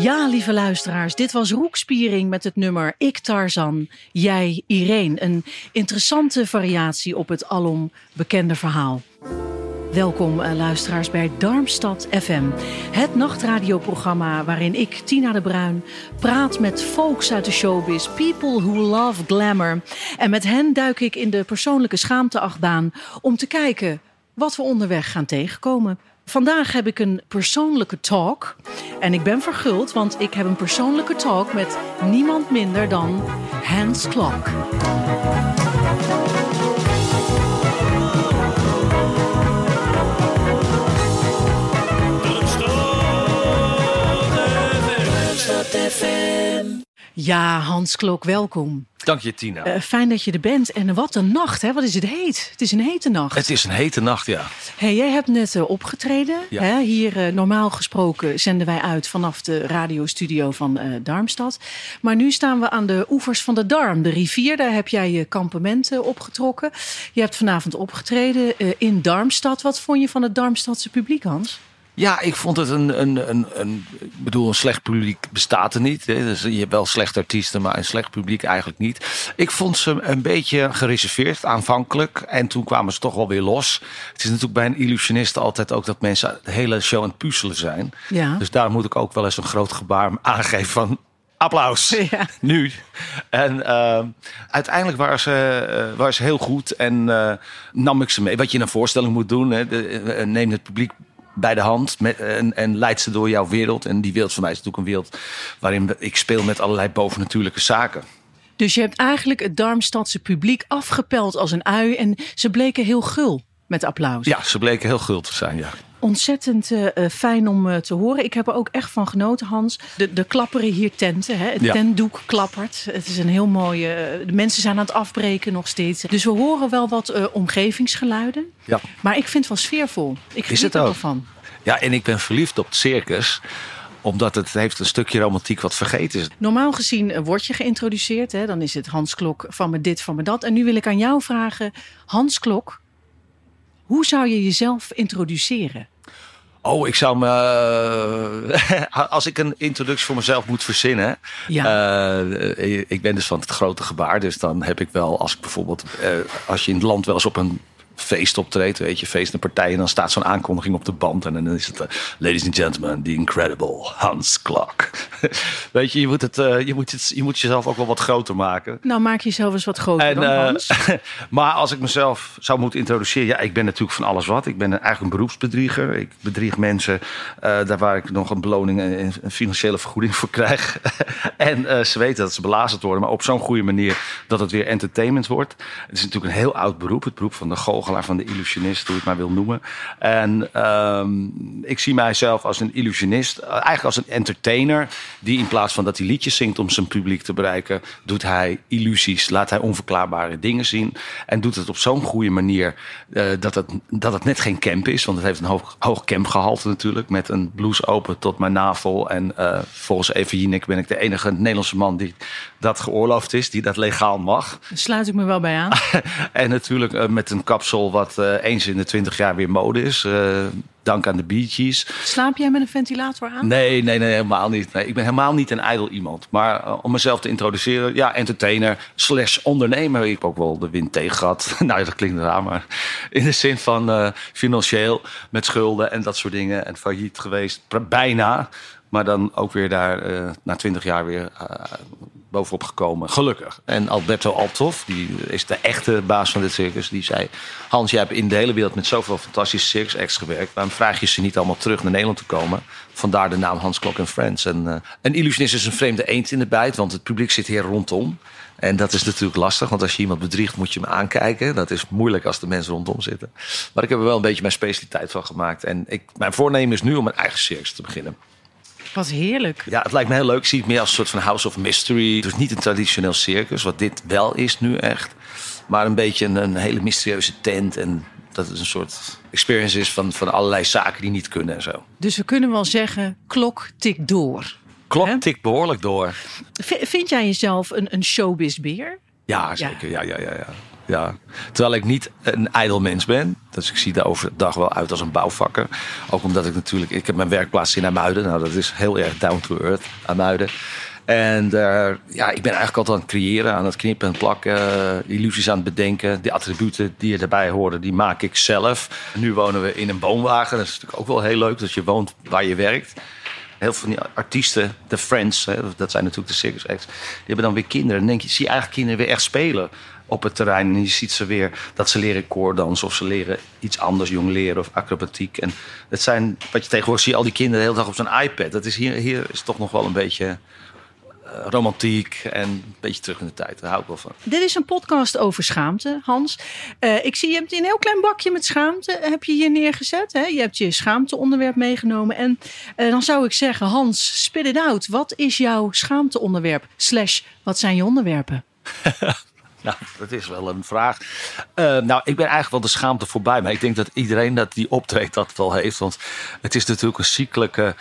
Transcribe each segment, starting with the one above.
Ja, lieve luisteraars, dit was Roekspiering met het nummer Ik Tarzan, jij Irene. Een interessante variatie op het alom bekende verhaal. Welkom eh, luisteraars bij Darmstad FM, het nachtradioprogramma waarin ik, Tina de Bruin, praat met folks uit de showbiz, people who love glamour. En met hen duik ik in de persoonlijke schaamteachtbaan om te kijken wat we onderweg gaan tegenkomen. Vandaag heb ik een persoonlijke talk. En ik ben verguld, want ik heb een persoonlijke talk met niemand minder dan Hans Klok. Ja, Hans Klok, welkom. Dank je, Tina. Eh, fijn dat je er bent. En wat een nacht, hè? Wat is het heet? Het is een hete nacht. het is een hete nacht, ja. Hey, jij hebt net eh, opgetreden. Ja. Hè? Hier eh, normaal gesproken zenden wij uit vanaf de radiostudio van Darmstad. Maar nu staan we aan de oevers van de Darm, de rivier. Daar heb jij je kampement eh, opgetrokken. Je hebt vanavond opgetreden in Darmstad. Wat vond je van het Darmstadse publiek, Hans? Ja, ik vond het een, een, een, een ik bedoel, een slecht publiek bestaat er niet. Hè. Dus je hebt wel slechte artiesten, maar een slecht publiek eigenlijk niet. Ik vond ze een beetje gereserveerd aanvankelijk. En toen kwamen ze toch wel weer los. Het is natuurlijk bij een illusionist altijd ook dat mensen de hele show aan het puzzelen zijn. Ja. Dus daar moet ik ook wel eens een groot gebaar aangeven van applaus. Ja. Nu. En eh, uiteindelijk waren ze, eh, waren ze heel goed en eh, nam ik ze mee. Wat je in een voorstelling moet doen, hè, de, eh, neem het publiek bij de hand met, en, en leid ze door jouw wereld. En die wereld van mij is natuurlijk een wereld waarin ik speel met allerlei bovennatuurlijke zaken. Dus je hebt eigenlijk het Darmstadse publiek afgepeld als een ui. En ze bleken heel gul met applaus. Ja, ze bleken heel gul te zijn, ja. Ontzettend eh, eh, fijn om eh, te horen. Ik heb er ook echt van genoten, Hans. De, de klapperen hier tenten. Hè? Het Ja. tentdoek klappert. Het is een heel mooie. de mensen zijn aan het afbreken nog steeds. Dus we horen wel wat omgevingsgeluiden. Ja. Maar ik vind het wel sfeervol. Ik geniet het er van. ja, en ik ben verliefd op het circus omdat het heeft een stukje romantiek wat vergeten is. Normaal gezien word je geïntroduceerd. Hè? Dan is het Hans Klok van me dit, van me dat. En nu wil ik aan jou vragen. Hans hoe zou je jezelf introduceren? Oh, ik zou me. eh, als ik een introductie voor mezelf moet verzinnen. Ja. eh, ik ben dus van het grote gebaar. Dus dan heb ik wel, als ik bijvoorbeeld. eh, als je in het land wel eens op een feest optreedt, weet je, feest en partijen, dan staat zo'n aankondiging op de band en dan is het, eh, ladies and gentlemen, the incredible Hans Klok. weet je, je moet, het, eh, je, moet het, je moet jezelf ook wel wat groter maken. Nou, maak jezelf eens wat groter dan eh, Hans. maar als ik mezelf zou moeten introduceren, ja, ik ben natuurlijk van alles wat. Ik ben eigenlijk een beroepsbedrieger. Ik bedrieg mensen daar waar ik nog een beloning en een financiële vergoeding voor krijg. en ze weten dat ze belazerd worden, maar op zo'n goede manier dat het weer entertainment wordt. Het is natuurlijk een heel oud beroep, het beroep van de goochelaar, van de illusionist, hoe je het maar wil noemen. En ehm, ik zie mijzelf als een illusionist, eh, eigenlijk als een entertainer, die in plaats van dat hij liedjes zingt om zijn publiek te bereiken, doet hij illusies, laat hij onverklaarbare dingen zien en doet het op zo'n goede manier eh, dat, het, dat het net geen camp is, want het heeft een hoog, hoog campgehalte natuurlijk, met een blouse open tot mijn navel. En eh, volgens Jinek ben ik de enige Nederlandse man die dat geoorloofd is, die dat legaal mag. Daar sluit ik me wel bij aan. En natuurlijk met een kapsel wat eh, eens in de twintig jaar weer mode is. eh, dank aan de Bee Gees. Slaap jij met een ventilator aan? Nee, nee, nee, helemaal niet. Nee, ik ben helemaal niet een ijdel iemand. Maar eh, om mezelf te introduceren, ja, entertainer slash ondernemer. Ik heb ook wel de wind tegen gehad. nou, dat klinkt raar, maar in de zin van eh, financieel met schulden en dat soort dingen. En failliet geweest, bijna. Maar dan ook weer daar eh, na twintig jaar weer uh, bovenop gekomen. Gelukkig. En Alberto Althoff, die is de echte baas van dit circus, die zei... Hans, jij hebt in de hele wereld met zoveel fantastische circus acts gewerkt. Waarom vraag je ze niet allemaal terug naar Nederland te komen? Vandaar de naam Hans Klok Friends. En uh, een illusionist is een vreemde eend in de bijt, want het publiek zit hier rondom. En dat is natuurlijk lastig, want als je iemand bedriegt, moet je hem aankijken. Dat is moeilijk als de mensen rondom zitten. Maar ik heb er wel een beetje mijn specialiteit van gemaakt. En ik, mijn voornemen is nu om een eigen circus te beginnen. Wat heerlijk. Ja, het lijkt me heel leuk. Ik zie het meer als een soort van House of Mystery. Dus niet een traditioneel circus, wat dit wel is nu echt. Maar een beetje een, een hele mysterieuze tent. En dat het een soort experience is van, van allerlei zaken die niet kunnen en zo. Dus we kunnen wel zeggen, klok tikt door. Klok Hè? tikt behoorlijk door. V- vind jij jezelf een, een showbiz-beer? Ja, zeker. Ja, ja, ja, ja. ja. Terwijl ik niet een ijdel mens ben. Dus ik zie daar overdag wel uit als een bouwvakker. Ook omdat ik natuurlijk... Ik heb mijn werkplaats in Amuiden. Nou, dat is heel erg down to earth, Amuiden. En daar, ja, ik ben eigenlijk altijd aan het creëren, aan het knippen en plakken, eh, illusies aan het bedenken. Die attributen die erbij horen, die maak ik zelf. Nu wonen we in een woonwagen. Dat is natuurlijk ook wel heel leuk, dat je woont waar je werkt. Heel veel van die artiesten, de Friends, hè, dat zijn natuurlijk de circus acts, die hebben dan weer kinderen. Dan denk je, zie je eigenlijk kinderen weer echt spelen op het terrein. En je ziet ze weer dat ze leren koorddansen of ze leren iets anders, jong leren of acrobatiek. En het zijn, wat je tegenwoordig zie al die kinderen de hele dag op zijn iPad. Dat is hier, hier is toch nog wel een beetje romantiek en een beetje terug in de tijd. Daar hou ik wel van. Dit is een podcast over schaamte, Hans. Eh, ik zie je hebt een heel klein bakje met schaamte heb je hier neergezet. Hè? Je hebt je schaamteonderwerp meegenomen. En eh, dan zou ik zeggen, Hans, spit it out. Wat is jouw schaamteonderwerp? Slash, wat zijn je onderwerpen? Nou, dat is wel een vraag. Eh, nou, ik ben eigenlijk wel de schaamte voorbij. Maar ik denk dat iedereen dat die optreedt dat wel heeft. Want het is natuurlijk een ziekelijke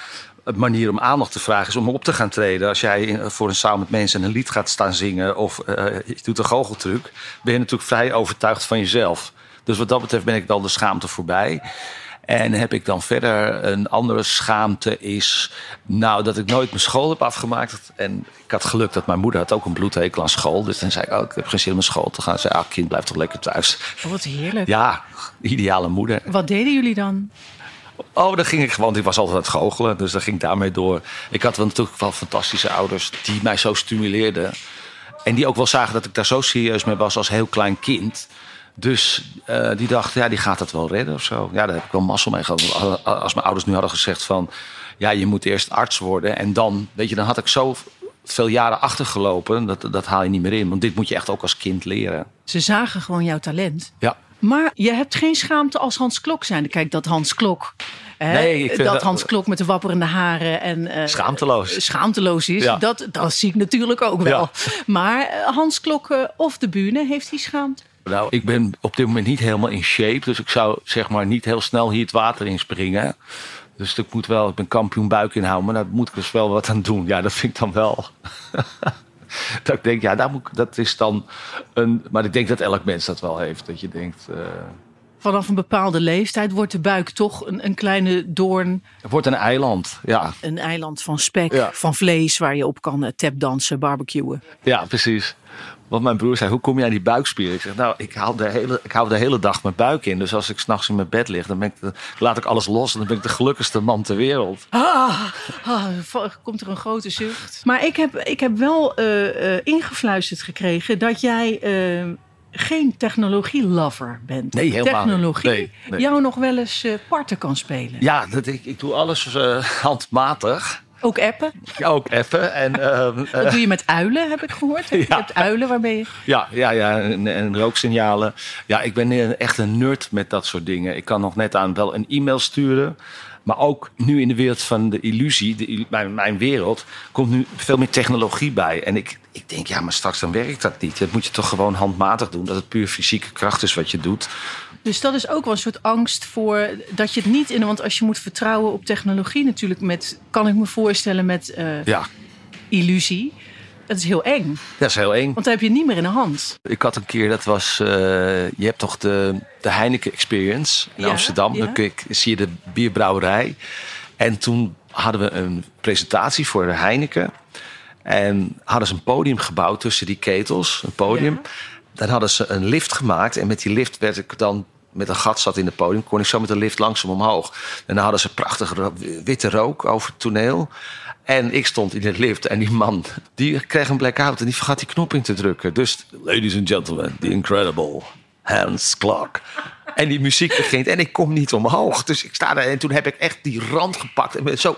manier om aandacht te vragen. Is om op te gaan treden. Als jij voor een zaal met mensen een lied gaat staan zingen. Of eh, je doet een goocheltruc. Ben je natuurlijk vrij overtuigd van jezelf. Dus wat dat betreft ben ik wel de schaamte voorbij. En heb ik dan verder een andere schaamte is... Nou, dat ik nooit mijn school heb afgemaakt. En ik had geluk dat mijn moeder had ook een bloedhekel aan school. Dus dan zei ik, oh, ik heb geen zin om naar school te gaan. Ze zei, ah, kind, blijf toch lekker thuis. Oh, wat heerlijk. Ja, ideale moeder. Wat deden jullie dan? Oh, dan ging ik gewoon. Ik was altijd aan het goochelen, dus dan ging ik daarmee door. Ik had wel natuurlijk wel fantastische ouders die mij zo stimuleerden. En die ook wel zagen dat ik daar zo serieus mee was als heel klein kind. Dus eh, die dachten, ja, die gaat het wel redden of zo. Ja, daar heb ik wel mazzel mee gehad. Als mijn ouders nu hadden gezegd van... ja, je moet eerst arts worden. En dan, weet je, dan had ik zo veel jaren achtergelopen. Dat, dat haal je niet meer in. Want dit moet je echt ook als kind leren. Ze zagen gewoon jouw talent. Ja. Maar je hebt geen schaamte als Hans Klok zijn. Kijk, dat Hans Klok. Hè, Nee, ik dat dat- Hans Klok met de wapperende haren en eh, Schaamteloos. schaamteloos is. Ja. Dat, dat zie ik natuurlijk ook wel. Maar eh, Hans Klok eh, of de bühne, heeft hij schaamte? Nou, ik ben op dit moment niet helemaal in shape. Dus ik zou zeg maar niet heel snel hier het water in springen. Dus ik moet wel, ik ben kampioen buik inhouden. Maar daar moet ik dus wel wat aan doen. Ja, dat vind ik dan wel. dat ik denk, ja, daar moet, ik- dat is dan een. Maar ik denk dat elk mens dat wel heeft. Dat je denkt, eh, Vanaf een bepaalde leeftijd wordt de buik toch een, een kleine doorn. het wordt een eiland. Ja, Een eiland van spek, Ja. van vlees waar je op kan eh, tapdansen, barbecuen. ja, precies. Want mijn broer zei, hoe kom je aan die buikspieren? Ik zeg, nou, ik hou de hele, ik hou de hele dag mijn buik in. Dus als ik s'nachts in mijn bed lig, dan ben ik de- laat ik alles los. En dan ben ik de gelukkigste man ter wereld. Ah, ah, komt er een grote zucht. Maar ik heb, ik heb wel eh, ingefluisterd gekregen dat jij geen technologie-lover bent. Nee, helemaal. Technologie Nee, nee. jou nog wel eens eh, parten kan spelen. Ja, dat, ik, ik doe alles eh, handmatig. Ook appen. Ja, ook even. En, eh, Dat doe je met uilen, heb ik gehoord. Je Ja. hebt uilen, waar ben je? ja, ja, ja en, en rooksignalen. Ja, ik ben echt een nerd met dat soort dingen. Ik kan nog net aan wel een e-mail sturen. Maar ook nu in de wereld van de illusie, de, mijn, mijn wereld, komt nu veel meer technologie bij. En ik, ik denk, ja, maar straks dan werkt dat niet. Dat moet je toch gewoon handmatig doen. Dat het puur fysieke kracht is wat je doet. Dus dat is ook wel een soort angst voor dat je het niet in. Want als je moet vertrouwen op technologie, natuurlijk, met, kan ik me voorstellen, met eh, Ja, illusie. Dat is heel eng, dat is heel eng. want dan heb je het niet meer in de hand. Ik had een keer, dat was, eh, je hebt toch de, de Heineken Experience in Ja, Amsterdam. ja. Dan kun je- zie je de bierbrouwerij. En toen hadden we een presentatie voor de Heineken. En hadden ze een podium gebouwd tussen die ketels, een podium. Ja. Dan hadden ze een lift gemaakt. En met die lift werd ik dan met een gat zat in het podium, kon ik zo met de lift langzaam omhoog. En dan hadden ze prachtige witte rook over het toneel. En ik stond in het lift en die man die kreeg een blackout en die vergat die knop in te drukken. Dus, ladies and gentlemen, the incredible Hans Clark. En die muziek begint en ik kom niet omhoog. Dus ik sta daar en toen heb ik echt die rand gepakt en ben zo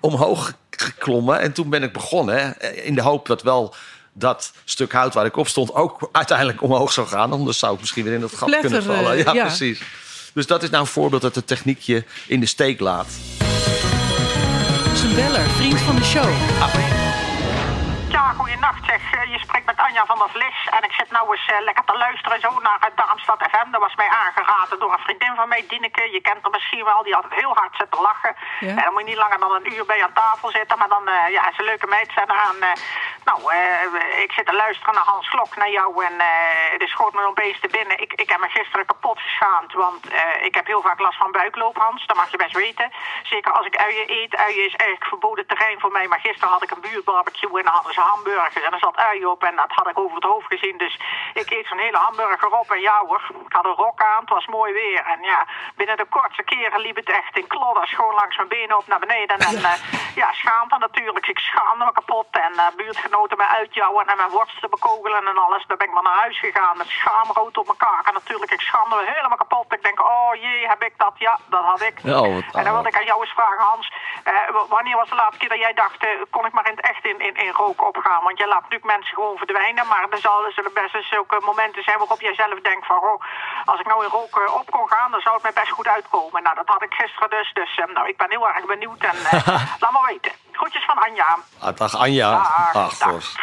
omhoog geklommen. En toen ben ik begonnen hè, in de hoop dat wel dat stuk hout waar ik op stond ook uiteindelijk omhoog zou gaan. Anders zou ik misschien weer in dat gat kunnen vallen. eh, Ja, ja. precies. Dus dat is nou een voorbeeld dat het techniek je in de steek laat. Een beller, vriend van de show. Ja, goeienacht zeg. Eh, Je spreekt met Anja van der Vlis. En ik zit nou eens eh, lekker te luisteren zo naar het Darmstad FM. Dat was mij aangeraden door een vriendin van mij, Dineke. Je kent haar misschien wel. Die altijd heel hard zit te lachen. Ja. En dan moet je niet langer dan een uur bij aan tafel zitten. Maar dan eh, ja, is een leuke meid. En aan, eh, nou, ik zit te luisteren naar Hans Klok, naar jou. En het schoot me opeens te binnen. Ik, ik heb me gisteren kapot geschaamd. Want ik heb heel vaak last van buikloop, Hans. Dat mag je best weten. Zeker als ik uien eet. Uien is eigenlijk verboden terrein voor mij. Maar gisteren had ik een buurtbarbecue en dan hadden ze hamburgers. En er zat ui op en dat had ik over het hoofd gezien. Dus ik eet zo'n hele hamburger op. En ja hoor, ik had een rok aan. Het was mooi weer. En ja, binnen de kortste keren liep het echt in klodders. Gewoon langs mijn benen op naar beneden. En eh, ja, schaamte natuurlijk. Ik schaamde me kapot. En eh, buurtgenoten me uitjouwen en mijn worsten bekogelen en alles. Dan ben ik maar naar huis gegaan met schaamrood op mijn kaak. En natuurlijk, ik schaamde me helemaal kapot. Ik denk, oh jee, heb ik dat? Ja, dat had ik. Wat- en dan wilde ik aan jou eens vragen, Hans. eh, wanneer was de laatste keer dat jij dacht, eh, kon ik maar in het echt in, in, in rook opgaan? Want je laat natuurlijk mensen gewoon verdwijnen. Maar er zal- zullen best eens zulke momenten zijn waarop jij zelf denkt van... Oh, als ik nou in rook eh, op kon gaan, dan zou het mij best goed uitkomen. Nou, dat had ik gisteren dus. Dus nou, ik ben heel erg benieuwd. En laat maar weten. Groetjes van Anja. Ah, dag Anja. Dag, Ach, dag.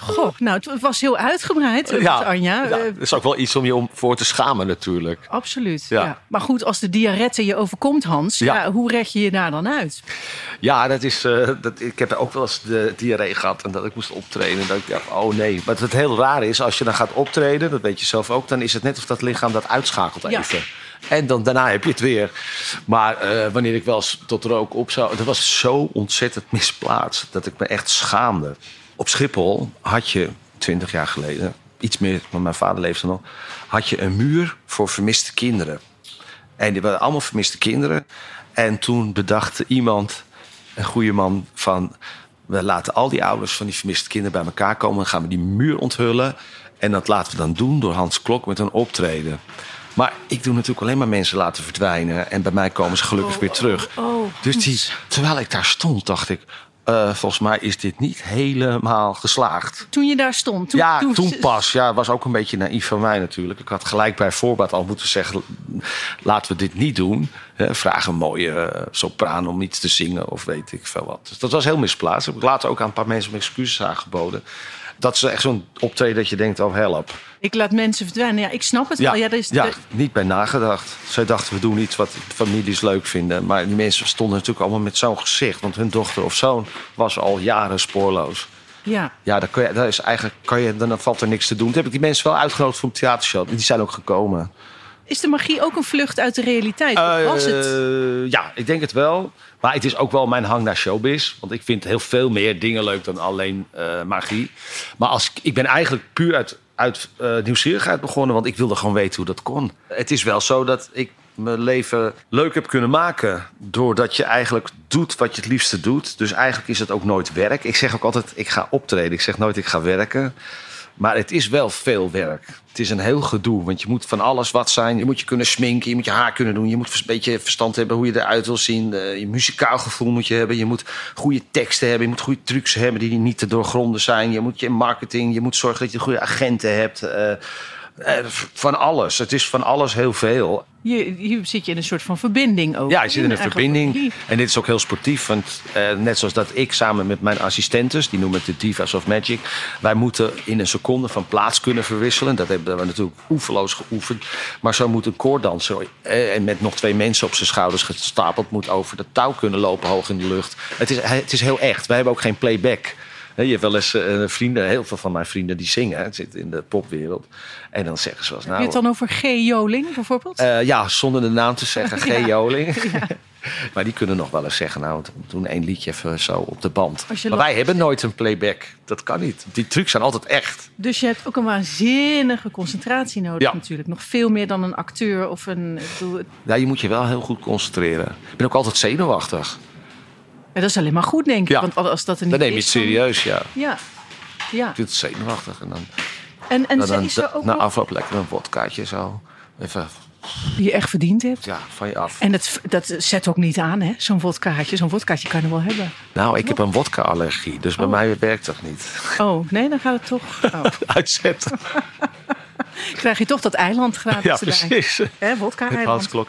Goh, nou, het was heel uitgebreid, eh, Anja. ja, Eh, dat is ook wel iets om je om voor te schamen natuurlijk. absoluut. Ja. Ja. Maar goed, als de diarette je overkomt, Hans, ja. Ja. hoe red je je daar dan uit? Ja, dat is, eh, dat, ik heb ook wel eens de diarree gehad en dat ik moest optreden. En dat ik dacht, oh nee. Maar het heel raar is, als je dan gaat optreden, dat weet je zelf ook, dan is het net of dat lichaam dat uitschakelt Ja. even. En dan, daarna heb je het weer. Maar eh, wanneer ik wel eens tot rook op zou... Dat was zo ontzettend misplaatst dat ik me echt schaamde. Op Schiphol had je, twintig jaar geleden... iets meer, want mijn vader leefde nog... had je een muur voor vermiste kinderen. En die waren allemaal vermiste kinderen. En toen bedacht iemand, een goede man, van... we laten al die ouders van die vermiste kinderen bij elkaar komen... en gaan we die muur onthullen. En dat laten we dan doen door Hans Klok met een optreden. Maar ik doe natuurlijk alleen maar mensen laten verdwijnen... en bij mij komen ze gelukkig weer terug. oh, dus die, Hans. terwijl ik daar stond, dacht ik... eh, volgens mij is dit niet helemaal geslaagd. Toen je daar stond? Toen, Ja, toen pas. Ja, was ook een beetje naïef van mij natuurlijk. Ik had gelijk bij voorbaat al moeten zeggen... laten we dit niet doen. Vraag een mooie eh, sopraan om iets te zingen of weet ik veel wat. Dus dat was heel misplaatst. Heb ik later ook aan een paar mensen mijn excuses aangeboden. Dat is echt zo'n optreden dat je denkt, oh help. Ik laat mensen verdwijnen. Ja, ik snap het Ja, wel. Ja, dat is, ja, niet bij nagedacht. Zij dachten, we doen iets wat families leuk vinden. Maar die mensen stonden natuurlijk allemaal met zo'n gezicht. Want hun dochter of zoon was al jaren spoorloos. ja. Ja, dan, kan je, dan, is eigenlijk, kan je, dan valt er niks te doen. Toen heb ik die mensen wel uitgenodigd voor een theatershow. Die zijn ook gekomen. Is de magie ook een vlucht uit de realiteit? Of was het? Eh, ja, ik denk het wel. Maar het is ook wel mijn hang naar showbiz. Want ik vind heel veel meer dingen leuk dan alleen eh, magie. Maar als, ik ben eigenlijk puur uit, uit eh, nieuwsgierigheid begonnen. Want ik wilde gewoon weten hoe dat kon. Het is wel zo dat ik mijn leven leuk heb kunnen maken. Doordat je eigenlijk doet wat je het liefste doet. Dus eigenlijk is het ook nooit werk. Ik zeg ook altijd, ik ga optreden. Ik zeg nooit, ik ga werken. Maar het is wel veel werk. Het is een heel gedoe, want je moet van alles wat zijn. Je moet je kunnen sminken, je moet je haar kunnen doen. Je moet een beetje verstand hebben hoe je eruit wil zien. Eh, je muzikaal gevoel moet je hebben. Je moet goede teksten hebben. Je moet goede trucs hebben die niet te doorgronden zijn. Je moet je marketing, je moet zorgen dat je goede agenten hebt. Eh, van alles. Het is van alles heel veel. Hier, hier zit je in een soort van verbinding ook. Ja, je zit in een verbinding. En dit is ook heel sportief. Want eh, net zoals dat ik samen met mijn assistentes, die noemen het de Divas of Magic. Wij moeten in een seconde van plaats kunnen verwisselen. Dat hebben we natuurlijk oeverloos geoefend. Maar zo moet een koorddanser eh, en met nog twee mensen op zijn schouders gestapeld, moet over de touw kunnen lopen hoog in de lucht. Het is, het is heel echt. Wij hebben ook geen playback. Je hebt wel eens eh, vrienden, heel veel van mijn vrienden die zingen, hè, zitten in de popwereld. En dan zeggen ze wel eens, Heb je nou, het dan over G. Joling bijvoorbeeld? eh, ja, zonder de naam te zeggen, G. Ja. Joling. Maar die kunnen nog wel eens zeggen, nou, we doen één liedje even zo op de band. Maar wij hebben nooit een playback. Dat kan niet. Die trucs zijn altijd echt. Dus je hebt ook een waanzinnige concentratie nodig Ja. natuurlijk. Nog veel meer dan een acteur of een... Het- Ja, je moet je wel heel goed concentreren. Ik ben ook altijd zenuwachtig. Ja, dat is alleen maar goed, denk ik. Ja. Want als dat er niet Dan neem je is, het dan- serieus, ja. Ja. Ja. Ik vind het zenuwachtig. En dan, En, en dan, is er ook na afloop lekker een wodkaatje zo. Even die je echt verdiend hebt? ja, van je af. En dat, dat zet ook niet aan, hè? Zo'n vodkaatje. Zo'n vodkaatje kan je wel hebben. Nou, ik heb een wodka-allergie, dus bij mij werkt dat niet. Oh, nee, dan gaat het toch... Oh. Uitzetten. Krijg je toch dat eiland gratis Ja, precies. Hè. Hansklok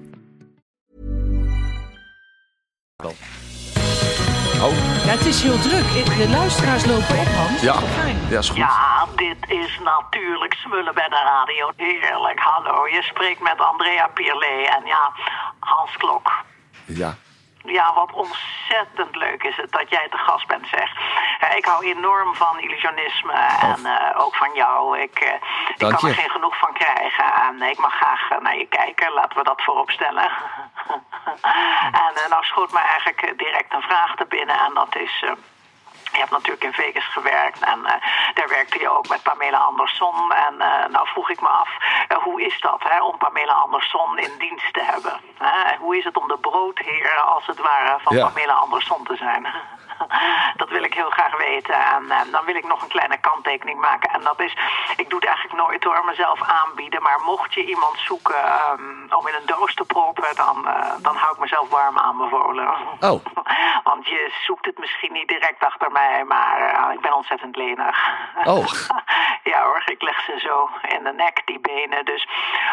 Oh, Ja, het is heel druk. De luisteraars lopen op, Hans. ja. Dat is fijn. Ja, is goed. Ja, dit is natuurlijk smullen bij de radio. Heerlijk, hallo. Je spreekt met Andrea Pierlet en ja, Hans Klok. Ja. Ja, wat ontzettend leuk is het dat jij te gast bent, zeg. Ik hou enorm van illusionisme en eh, ook van jou. Ik, eh, ik kan er geen genoeg van krijgen en ik mag graag eh, naar je kijken. Laten we dat voorop stellen. en eh, nou schoot me eigenlijk direct een vraag te binnen en dat is... je hebt natuurlijk in Vegas gewerkt en eh, daar werkte je ook met Pamela Anderson. En eh, nou vroeg ik me af, eh, hoe is dat hè, om Pamela Anderson in dienst te hebben? Hè? Hoe is het om de broodheer als het ware van Ja. Pamela Anderson te zijn? Dat wil ik heel graag weten. En dan wil ik nog een kleine kanttekening maken. En dat is, ik doe het eigenlijk nooit door mezelf aanbieden. Maar mocht je iemand zoeken ehm, om in een doos te proppen, dan, dan hou ik mezelf warm aanbevolen. Oh. Je zoekt het misschien niet direct achter mij, maar eh, ik ben ontzettend lenig. Oh. ja hoor, ik leg ze zo in de nek, die benen. Dus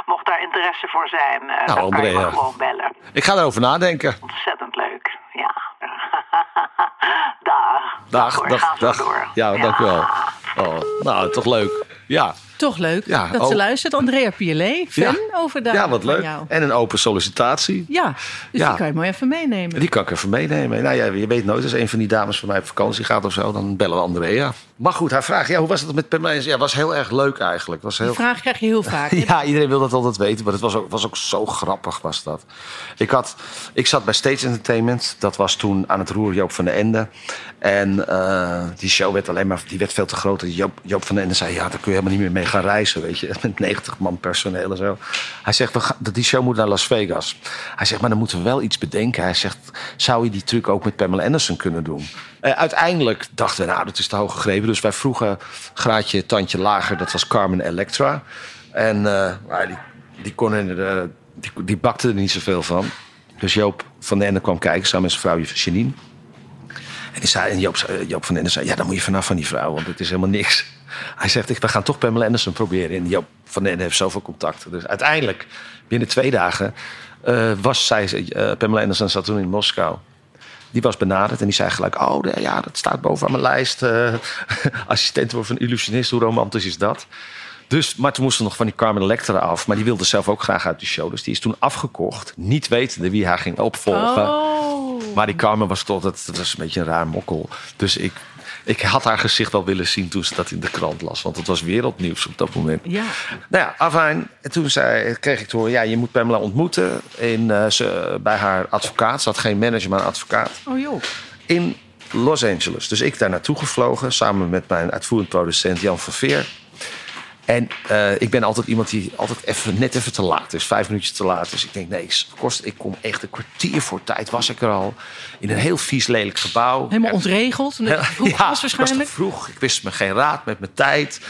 mocht daar interesse voor zijn, eh, Nou, dan kan je me gewoon bellen. Ik ga erover nadenken. Ontzettend leuk, ja. dag. Dag, dag, dag. Ja, dank u wel. Oh, nou, toch leuk. Ja. Toch leuk Ja, dat oh. ze luistert. Andrea Pierlet, fan Ja. over daar ja, wat leuk. jou. En een open sollicitatie. Ja, dus Ja. die kan je mooi even meenemen. Die kan ik even meenemen. Nou ja, je weet nooit, als een van die dames van mij op vakantie gaat of zo, dan bellen we Andrea. Maar goed, haar vraag, ja, hoe was het met Pamela? Ja, was heel erg leuk eigenlijk. Was heel... Die vraag krijg je heel vaak. Ja, iedereen wil dat altijd weten, maar het was ook, was ook zo grappig was dat. Ik, had, ik zat bij Stage Entertainment, dat was toen aan het roer Joop van den Ende. En eh, die show werd alleen maar, die werd veel te groot. Joop, Joop van den Ende zei, ja, daar kun je helemaal niet meer mee gaan reizen, weet je. Met 90 man personeel en zo. Hij zegt, we die show moet naar Las Vegas. Hij zegt, maar dan moeten we wel iets bedenken. Hij zegt, zou je die truc ook met Pamela Anderson kunnen doen? Eh, uiteindelijk dachten we, nou, dat is te hoog gegrepen. Dus wij vroegen graadje, tandje lager, dat was Carmen Electra. En eh, maar die, die, kon er, eh, die, bakte er niet zoveel van. Dus Joop van den Ende kwam kijken samen met zijn vrouw Janine. En, zei, en Joop, zei- Joop van den Ende zei, ja, dan moet je vanaf van die vrouw, want het is helemaal niks. Hij zegt, ik, we gaan toch Pamela Anderson proberen. En Joop van den heeft zoveel contacten. Dus uiteindelijk, binnen twee dagen, eh, was zij, eh, Pamela Anderson zat toen in Moskou. Die was benaderd en die zei gelijk: Oh, ja, dat staat bovenaan mijn lijst. eh, assistent worden van een illusionist, hoe romantisch is dat? Dus, maar toen moesten we nog van die Carmen Electra af. Maar die wilde zelf ook graag uit de show. Dus die is toen afgekocht. Niet wetende wie haar ging opvolgen. Oh. Maar die Carmen was tot het, dat was een beetje een raar mokkel. Dus ik, ik had haar gezicht wel willen zien toen ze dat in de krant las. Want het was wereldnieuws op dat moment. Ja. Nou ja, afijn. En toen zei, kreeg ik te horen, ja, je moet Pamela ontmoeten in, eh, ze, bij haar advocaat. Ze had geen manager, maar een advocaat. Oh joh. In Los Angeles. Dus ik daar naartoe gevlogen, samen met mijn uitvoerend producent Jan van Veer. En eh, ik ben altijd iemand die altijd even, net even te laat is. Vijf minuutjes te laat. Dus ik denk, nee, kost, ik kom echt een kwartier voor tijd. Was ik er al. In een heel vies, lelijk gebouw. Helemaal ontregeld. Vroeg was Ja, was waarschijnlijk. te vroeg. Ik wist me geen raad met mijn tijd.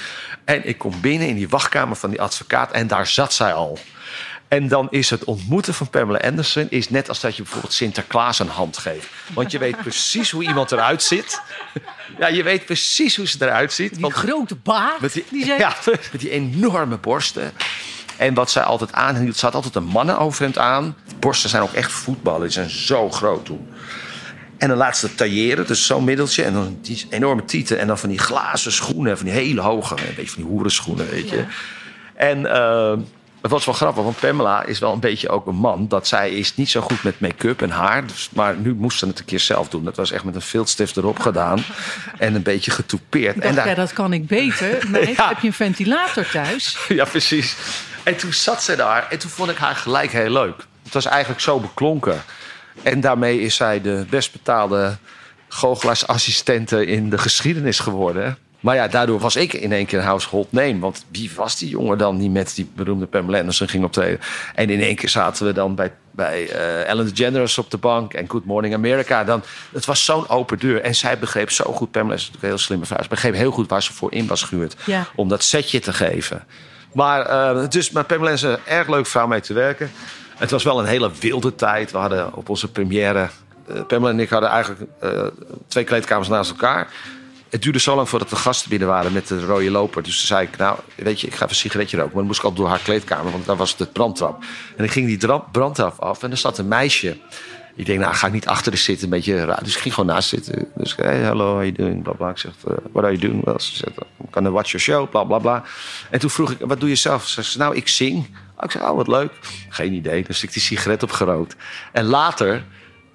En ik kom binnen in die wachtkamer van die advocaat en daar zat zij al. En dan is het ontmoeten van Pamela Anderson is net als dat je bijvoorbeeld Sinterklaas een hand geeft. Want je weet precies hoe iemand eruit ziet. Ja, je weet precies hoe ze eruit ziet. Die Want grote baard met die, die ja, met die enorme borsten. En wat zij altijd aanhield, ze had altijd een mannenoverhemd aan. De borsten zijn ook echt voetballen, die zijn zo groot toen. En dan laat ze tailleren, dus zo'n middeltje. En dan die enorme tieten. En dan van die glazen schoenen, van die hele hoge. Een beetje van die hoerenschoenen, weet je. En eh, het was wel grappig, want Pamela is wel een beetje ook een man. Dat zij is niet zo goed met make-up en haar. Dus, maar nu moest ze het een keer zelf doen. Dat was echt met een viltstift erop gedaan. En een beetje getoupeerd. Dacht en daar- jij, dat kan ik beter. Maar Ja. heb je een ventilator thuis? Ja, precies. En toen zat ze daar en toen vond ik haar gelijk heel leuk. Het was eigenlijk zo beklonken. En daarmee is zij de best betaalde goochelaarsassistente in de geschiedenis geworden. Maar ja, daardoor was ik in één keer household name. Want wie was die jongen dan die met die beroemde Pamela Anderson ging optreden? En in één keer zaten we dan bij, bij eh, Ellen DeGeneres op de bank en Good Morning America. Dan, het was zo'n open deur. En zij begreep zo goed, Pamela is natuurlijk een heel slimme vrouw. Ze begreep heel goed waar ze voor in was gehuurd. Ja. Om dat setje te geven. Maar, eh, dus, maar Pamela is een erg leuk vrouw mee te werken. Het was wel een hele wilde tijd. We hadden op onze première... eh, Pamela en ik hadden eigenlijk twee kleedkamers naast elkaar. Het duurde zo lang voordat de gasten binnen waren met de rode loper. Dus toen zei ik, nou, weet je, ik ga even een sigaretje roken. Maar dan moest ik al door haar kleedkamer, want daar was de brandtrap. En ik ging die brandtrap af en er zat een meisje. Ik denk, nou, ga ik niet achter haar zitten, een beetje. Dus ik ging gewoon naast zitten. Dus ik zei, hey, hello, how you doing? Bla. Ik zeg, eh, what are you doing? Well, ze zegt, I'm gonna watch your show, bla, bla, bla. En toen vroeg ik, wat doe je zelf? Ze zegt, nou, ik zing. Ik zei, oh, wat leuk. Geen idee. Dus ik die sigaret opgerookt. En later,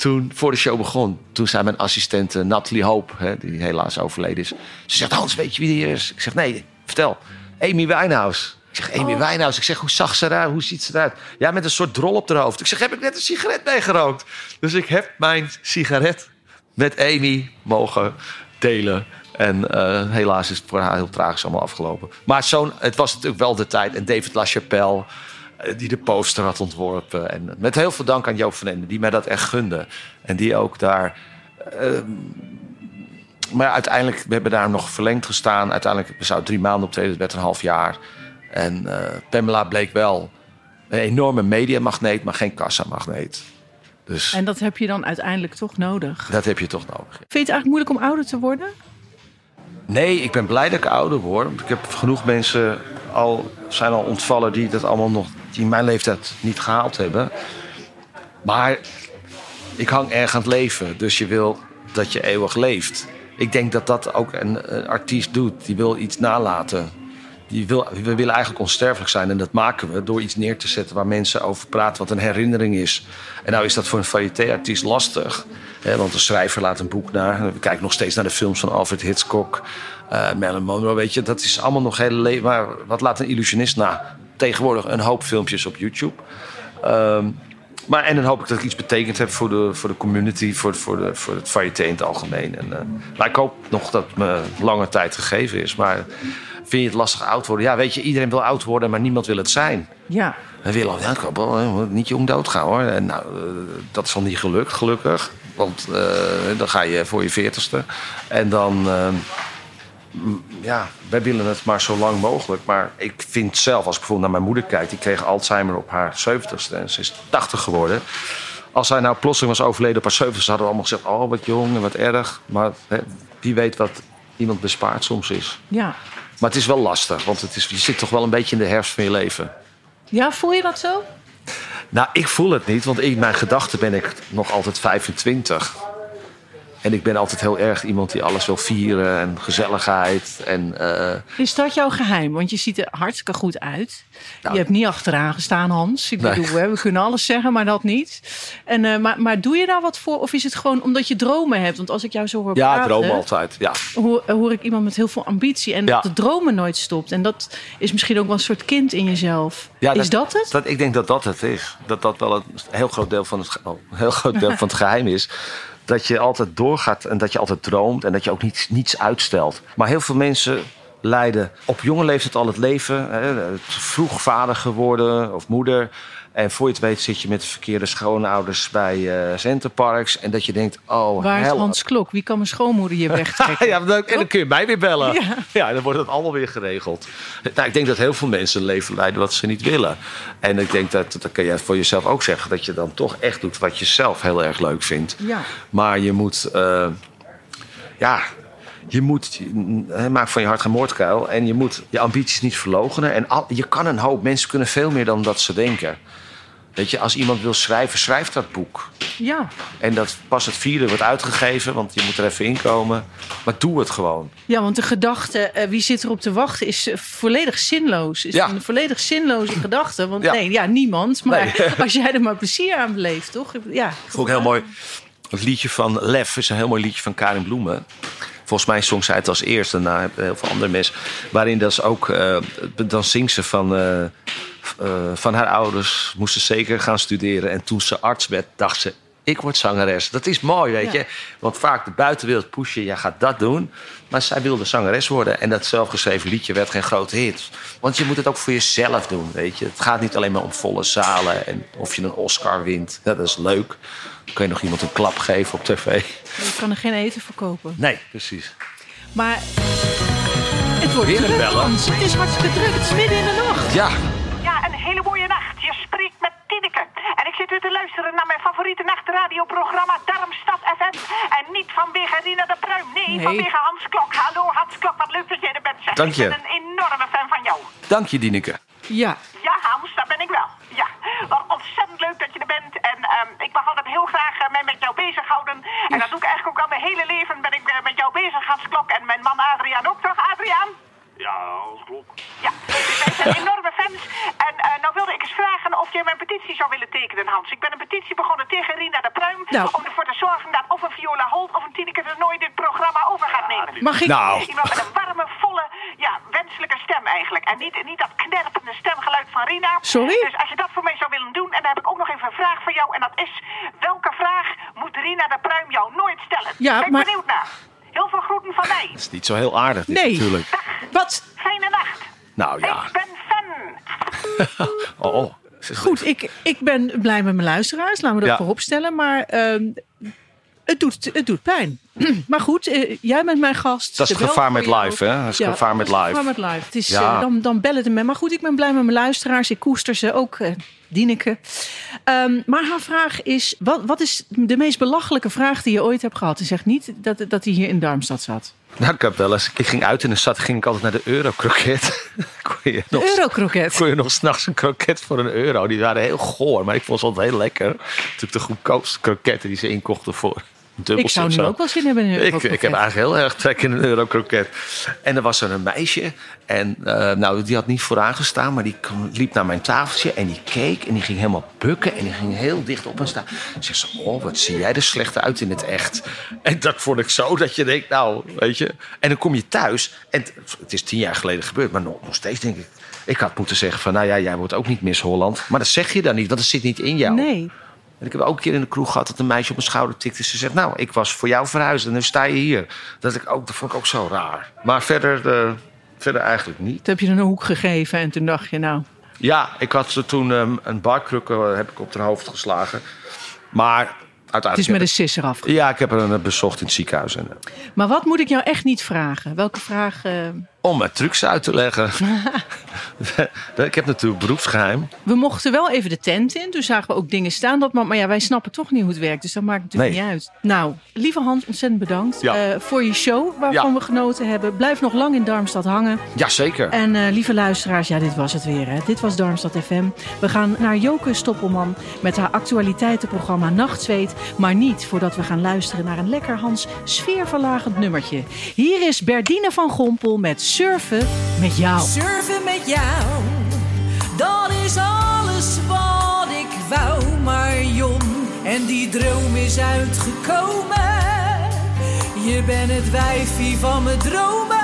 toen, voor de show begon, toen zei mijn assistent eh, Natalie Hope, hè, die helaas overleden is. Ze zegt, Hans, weet je wie die is? Ik zeg, nee, vertel. Amy Winehouse. Ik zeg, Amy Winehouse. Ik zeg, hoe zag ze eruit? Hoe ziet ze eruit? Ja, met een soort drol op haar hoofd. Ik zeg, heb ik net een sigaret meegerookt? Dus ik heb mijn sigaret met Amy mogen delen. En eh, helaas is het voor haar heel tragisch allemaal afgelopen. Maar zo'n, het was natuurlijk wel de tijd. En David LaChapelle, die de poster had ontworpen. En met heel veel dank aan Joop van Ende, die mij dat echt gunde. En die ook daar... ehm, maar ja, uiteindelijk, we hebben daar nog verlengd gestaan. Uiteindelijk, we zouden drie maanden optreden, het werd een half jaar. En eh, Pamela bleek wel een enorme mediamagneet, maar geen kassamagneet. Dus En dat heb je dan uiteindelijk toch nodig. dat heb je toch nodig. Vind je het eigenlijk moeilijk om ouder te worden? Nee, ik ben blij dat ik ouder word. Ik heb genoeg mensen al, zijn al ontvallen die dat allemaal nog, die mijn leeftijd niet gehaald hebben. Maar ik hang erg aan het leven. Dus je wil dat je eeuwig leeft. Ik denk dat dat ook een, artiest doet. Die wil iets nalaten. Die wil, we willen eigenlijk onsterfelijk zijn. En dat maken we door iets neer te zetten waar mensen over praten. Wat een herinnering is. En nou is dat voor een variété-artiest lastig. Hè, want een schrijver laat een boek naar. We kijken nog steeds naar de films van Alfred Hitchcock. eh Marilyn Monroe, weet je. Dat is allemaal nog leven. Maar wat laat een illusionist na? Tegenwoordig een hoop filmpjes op YouTube. Ehm, maar en dan hoop ik dat ik iets betekend heb voor de, voor de community, voor, voor, de, voor het variété in het algemeen. En, eh, maar ik hoop nog dat het me lange tijd gegeven is. Maar vind je het lastig oud worden? Ja, weet je, iedereen wil oud worden, maar niemand wil het zijn. Ja. We willen, ja, ik niet jong doodgaan hoor. En nou, eh, dat is al niet gelukt, gelukkig. Want eh, dan ga je voor je veertigste. En dan, eh, m- ja, wij willen het maar zo lang mogelijk. Maar ik vind zelf, als ik bijvoorbeeld naar mijn moeder kijk... die kreeg Alzheimer op haar 70ste en ze is 80 geworden. Als zij nou plotseling was overleden op haar 70ste... hadden we allemaal gezegd, oh wat jong en wat erg. Maar hè, wie weet wat iemand bespaard soms is. Ja. Maar het is wel lastig, want het is, je zit toch wel een beetje in de herfst van je leven. Ja, voel je dat zo? Nou, ik voel het niet, want in mijn gedachten ben ik nog altijd 25. En ik ben altijd heel erg iemand die alles wil vieren en gezelligheid. En eh, Is dat jouw geheim? Want je ziet er hartstikke goed uit. Nou, je hebt niet achteraan gestaan, Hans. Ik Nee. bedoel, hè, we kunnen alles zeggen, maar dat niet. En, eh, maar, maar doe je daar wat voor? Of is het gewoon omdat je dromen hebt? Want als ik jou zo hoor ja, praten... droom altijd. Ja. Hoor, hoor ik iemand met heel veel ambitie en Ja. dat de dromen nooit stopt. En dat is misschien ook wel een soort kind in jezelf. Ja, is dat, het? Dat, ik denk dat dat het is. Dat dat wel een heel groot deel van het, oh, een heel groot deel van het geheim is. Dat je altijd doorgaat en dat je altijd droomt en dat je ook niets, niets uitstelt. Maar heel veel mensen leiden op jonge leeftijd al het leven. Hè, vroeg vader geworden of moeder. En voor je het weet zit je met verkeerde schoonouders bij eh Centerparks. En dat je denkt, oh Waar is hel. Hans Klok? Wie kan mijn schoonmoeder je wegtrekken? Ja, dan, en dan kun je mij weer bellen. Ja. Ja, dan wordt het allemaal weer geregeld. Nou, ik denk dat heel veel mensen een leven leiden wat ze niet willen. En ik denk dat, dat kan je voor jezelf ook zeggen... dat je dan toch echt doet wat je zelf heel erg leuk vindt. Ja. Maar je moet... eh, ja, je moet, maak van je hart geen moordkuil. En je moet je ambities niet verloochenen. En al, je kan een hoop. Mensen kunnen veel meer dan dat ze denken. Weet je, als iemand wil schrijven, schrijf dat boek. Ja. En dat pas het vierde wordt uitgegeven, want je moet er even inkomen. Maar doe het gewoon. Ja, want de gedachte, eh, wie zit erop te wachten, is eh, volledig zinloos. Is Ja. een volledig zinloze gedachte. Want Ja. nee, ja, niemand. Maar Nee. als jij er maar plezier aan beleeft, toch? Ja. Vond ik heel mooi. Het liedje van Lef is een heel mooi liedje van Karin Bloemen. Volgens mij zong zij het als eerste, daarna hebben heel veel andere mensen. Waarin dat ze ook, eh, dan zingt ze van, eh, eh, van haar ouders, moest ze zeker gaan studeren. En toen ze arts werd, dacht ze, ik word zangeres. Dat is mooi, weet Ja. je. Want vaak de buitenwereld pushen, jij gaat dat doen. Maar zij wilde zangeres worden. En dat zelfgeschreven liedje werd geen grote hit. Want je moet het ook voor jezelf doen, weet je. Het gaat niet alleen maar om volle zalen en of je een Oscar wint. Ja, dat is leuk. Dan kun je nog iemand een klap geven op tv. Je kan er geen eten verkopen. Nee, precies. Maar het wordt Weer druk, bellen. Het is hartstikke druk. Het is midden in de nacht. Ja, Ja, een hele mooie nacht. Je spreekt met Tineke. Weer te luisteren naar mijn favoriete nachtradioprogramma Darmstad FM. En niet vanwege Rina de Pruim. Nee, Nee. vanwege Hans Klok. Hallo Hans Klok, wat leuk dat jij er bent. zeg. Dank je. Ik ben een enorme fan van jou. dank je, Dieneke. Ja. Ja, Hans, daar ben ik wel. Ja, wat ontzettend leuk dat je er bent. En ehm, ik mag altijd heel graag eh, mij met jou bezighouden. En dat doe ik eigenlijk ook al mijn hele leven. Ben ik eh, met jou bezig, Hans Klok. En mijn man Adriaan ook, toch, Adriaan? Ja, alles klopt. Ja, dus wij zijn enorme fans. En eh, nou wilde ik eens vragen of jij mijn petitie zou willen tekenen, Hans. Ik ben een petitie begonnen tegen Rina de Pruim. Nou. Om ervoor te zorgen dat of een Viola Holt of een Tineke de Nooi dit programma over gaat nemen. Mag ik? Nou, Iemand met een warme, volle, ja, wenselijke stem eigenlijk. En niet, niet dat knerpende stemgeluid van Rina. Sorry? Dus als je dat voor mij zou willen doen. En dan heb ik ook nog even een vraag voor jou. En dat is, welke vraag moet Rina de Pruim jou nooit stellen? Ja, ben ik maar- benieuwd naar. Heel veel groeten van mij. Dat is niet zo heel aardig, dit, Nee. natuurlijk. Nou ja. Ik ben fan. Oh, Goed, ik, ik ben blij met mijn luisteraars. Laten we dat Ja. voorop stellen. Maar ehm, het, doet, het doet pijn. maar goed, eh, jij bent mijn gast. Dat is het gevaar met live, hè? Dat is het gevaar met het live. gevaar met live. Het is, Ja. eh, dan, dan bellen de me. Maar goed, ik ben blij met mijn luisteraars. Ik koester ze ook. eh Dieneke. Ehm, maar haar vraag is: wat, wat is de meest belachelijke vraag die je ooit hebt gehad? Ze zegt niet dat, dat hij hier in Darmstad zat. Nou, ik heb wel eens... Ik ging uit in de stad, ging ik altijd naar de Eurokroket. nog, Eurokroket. kon je nog s'nachts een kroket voor een euro. Die waren heel goor, maar ik vond ze altijd heel lekker. Natuurlijk de goedkoopste kroketten die ze inkochten voor Ik zou nu zo. ook wel zin hebben in een Ik, Eurokroket. ik heb eigenlijk heel erg trek in een eurokroket. En er was er een meisje. En eh, nou, die had niet vooraan gestaan, maar die liep naar mijn tafeltje. En die keek en die ging helemaal bukken. En die ging heel dicht op me staan. Zegt ze, oh, wat zie jij er slecht uit in het echt. En dat vond ik zo dat je denkt, nou, weet je. En dan kom je thuis. En het- het is tien jaar geleden gebeurd, maar nog, nog steeds denk ik... Ik had moeten zeggen van, nou ja, jij wordt ook niet Miss Holland. Maar dat zeg je dan niet, want dat zit niet in jou. Nee. En ik heb ook een keer in de kroeg gehad dat een meisje op mijn schouder tikte. Ze zegt, nou, ik was voor jou verhuisd en nu sta je hier. Dat, ik ook, dat vond ik ook zo raar. Maar verder, eh, verder eigenlijk niet. Toen heb je een hoek gegeven en toen dacht je, nou, Ja, ik had ze toen ehm, een barkruk eh, heb ik op haar hoofd geslagen. Maar het is met een sisser af. Ja, ik heb haar eh, bezocht in het ziekenhuis. En, Maar wat moet ik jou echt niet vragen? Welke vraag? Om mijn trucs uit te leggen. ik heb natuurlijk beroepsgeheim. We mochten wel even de tent in. Toen zagen we ook dingen staan. Dat, maar, maar ja, wij snappen toch niet hoe het werkt. Dus dat maakt natuurlijk Nee. niet uit. Nou, lieve Hans, ontzettend bedankt Ja. eh, voor je show waarvan Ja. we genoten hebben. Blijf nog lang in Darmstad hangen. Jazeker. En eh, lieve luisteraars, ja, dit was het weer. Hè. Dit was Darmstad FM. We gaan naar Joke Stoppelman met haar actualiteitenprogramma Nachtzweet. Maar niet voordat we gaan luisteren naar een lekker Hans sfeerverlagend nummertje. Hier is Berdine van Gompel met Surfen met jou. Surfen met jou, dat is alles wat ik wou. Maar Jon, en die droom is uitgekomen. Je bent het wijfie van mijn dromen.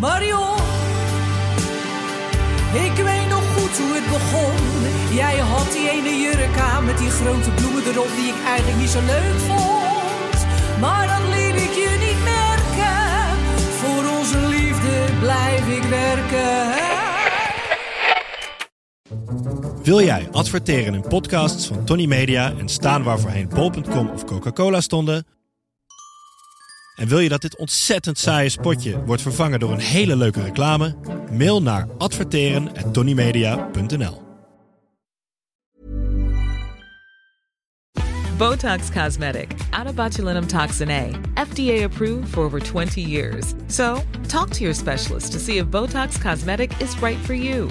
Marion, ik weet nog goed hoe het begon. Jij had die ene jurk aan met die grote bloemen erop die ik eigenlijk niet zo leuk vond. Maar dat liet ik je Wil jij adverteren in podcasts van Tony Media en staan waar voorheen bol.com of Coca-Cola stonden? En wil je dat dit ontzettend saaie spotje wordt vervangen door een hele leuke reclame? Mail naar adverteren@tonymedia.nl. Botox Cosmetic, out botulinum toxin A, FDA approved for over 20 years. So, talk to your specialist to see if Botox Cosmetic is right for you.